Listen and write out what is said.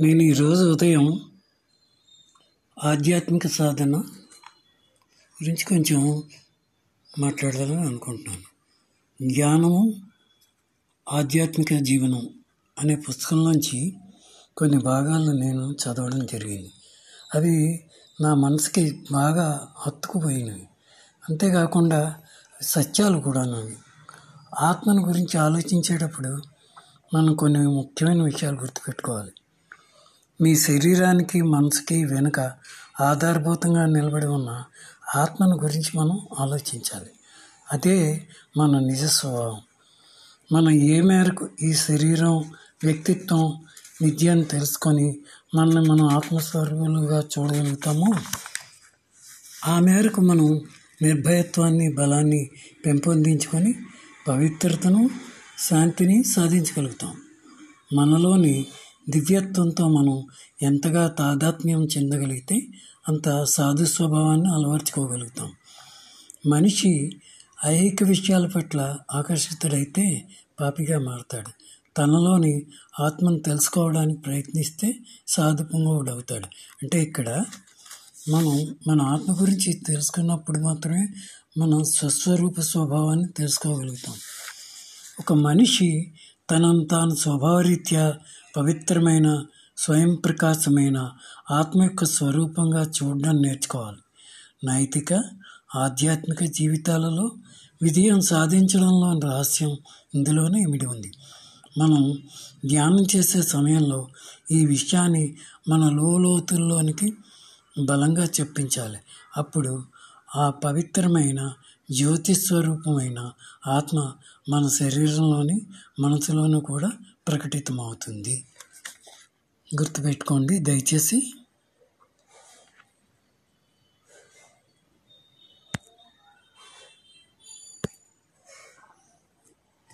నేను ఈరోజు ఉదయం ఆధ్యాత్మిక సాధన గురించి కొంచెం మాట్లాడాలని అనుకుంటున్నాను. జ్ఞానము ఆధ్యాత్మిక జీవనం అనే పుస్తకంలోంచి కొన్ని భాగాలను నేను చదవడం జరిగింది. అవి నా మనసుకి బాగా హత్తుకుపోయినవి. అంతేకాకుండా సత్యాలు కూడాను. ఆత్మను గురించి ఆలోచించేటప్పుడు మనం కొన్ని ముఖ్యమైన విషయాలు గుర్తుపెట్టుకోవాలి. మీ శరీరానికి మనసుకి వెనుక ఆధారభూతంగా నిలబడి ఉన్న ఆత్మను గురించి మనం ఆలోచించాలి. అదే మన నిజ స్వభావం. మనం ఏ మేరకు ఈ శరీరం వ్యక్తిత్వం విద్యను తెలుసుకొని మనల్ని మనం ఆత్మస్వరూపులుగా చూడగలుగుతామో ఆ మేరకు మనం నిర్భయత్వాన్ని బలాన్ని పెంపొందించుకొని పవిత్రతను శాంతిని సాధించగలుగుతాం. మనలోని దివ్యత్వంతో మనం ఎంతగా తాదాత్మ్యం చెందగలిగితే అంత సాధు స్వభావాన్ని అలవర్చుకోగలుగుతాం. మనిషి ఐహిక విషయాల పట్ల ఆకర్షితుడైతే పాపిగా మారతాడు. తనలోని ఆత్మను తెలుసుకోవడానికి ప్రయత్నిస్తే సాధు అవుతాడు. అంటే ఇక్కడ మనం మన ఆత్మ గురించి తెలుసుకున్నప్పుడు మాత్రమే మనం స్వస్వరూప స్వభావాన్ని తెలుసుకోగలుగుతాం. ఒక మనిషి తనను తాను స్వభావరీత్యా పవిత్రమైన స్వయం ప్రకాశమైన ఆత్మ యొక్క స్వరూపంగా చూడడం నేర్చుకోవాలి. నైతిక ఆధ్యాత్మిక జీవితాలలో విజయం సాధించడంలోని రహస్యం ఇందులోనే ఇమిడి ఉంది. మనం ధ్యానం చేసే సమయంలో ఈ విషయాన్ని మన లోతుల్లోనికి బలంగా చెప్పించాలి. అప్పుడు ఆ పవిత్రమైన జ్యోతి స్వరూపమైన ఆత్మ మన శరీరంలోని మనసులోనూ కూడా ప్రకటితమవుతుంది. గుర్తుపెట్టుకోండి దయచేసి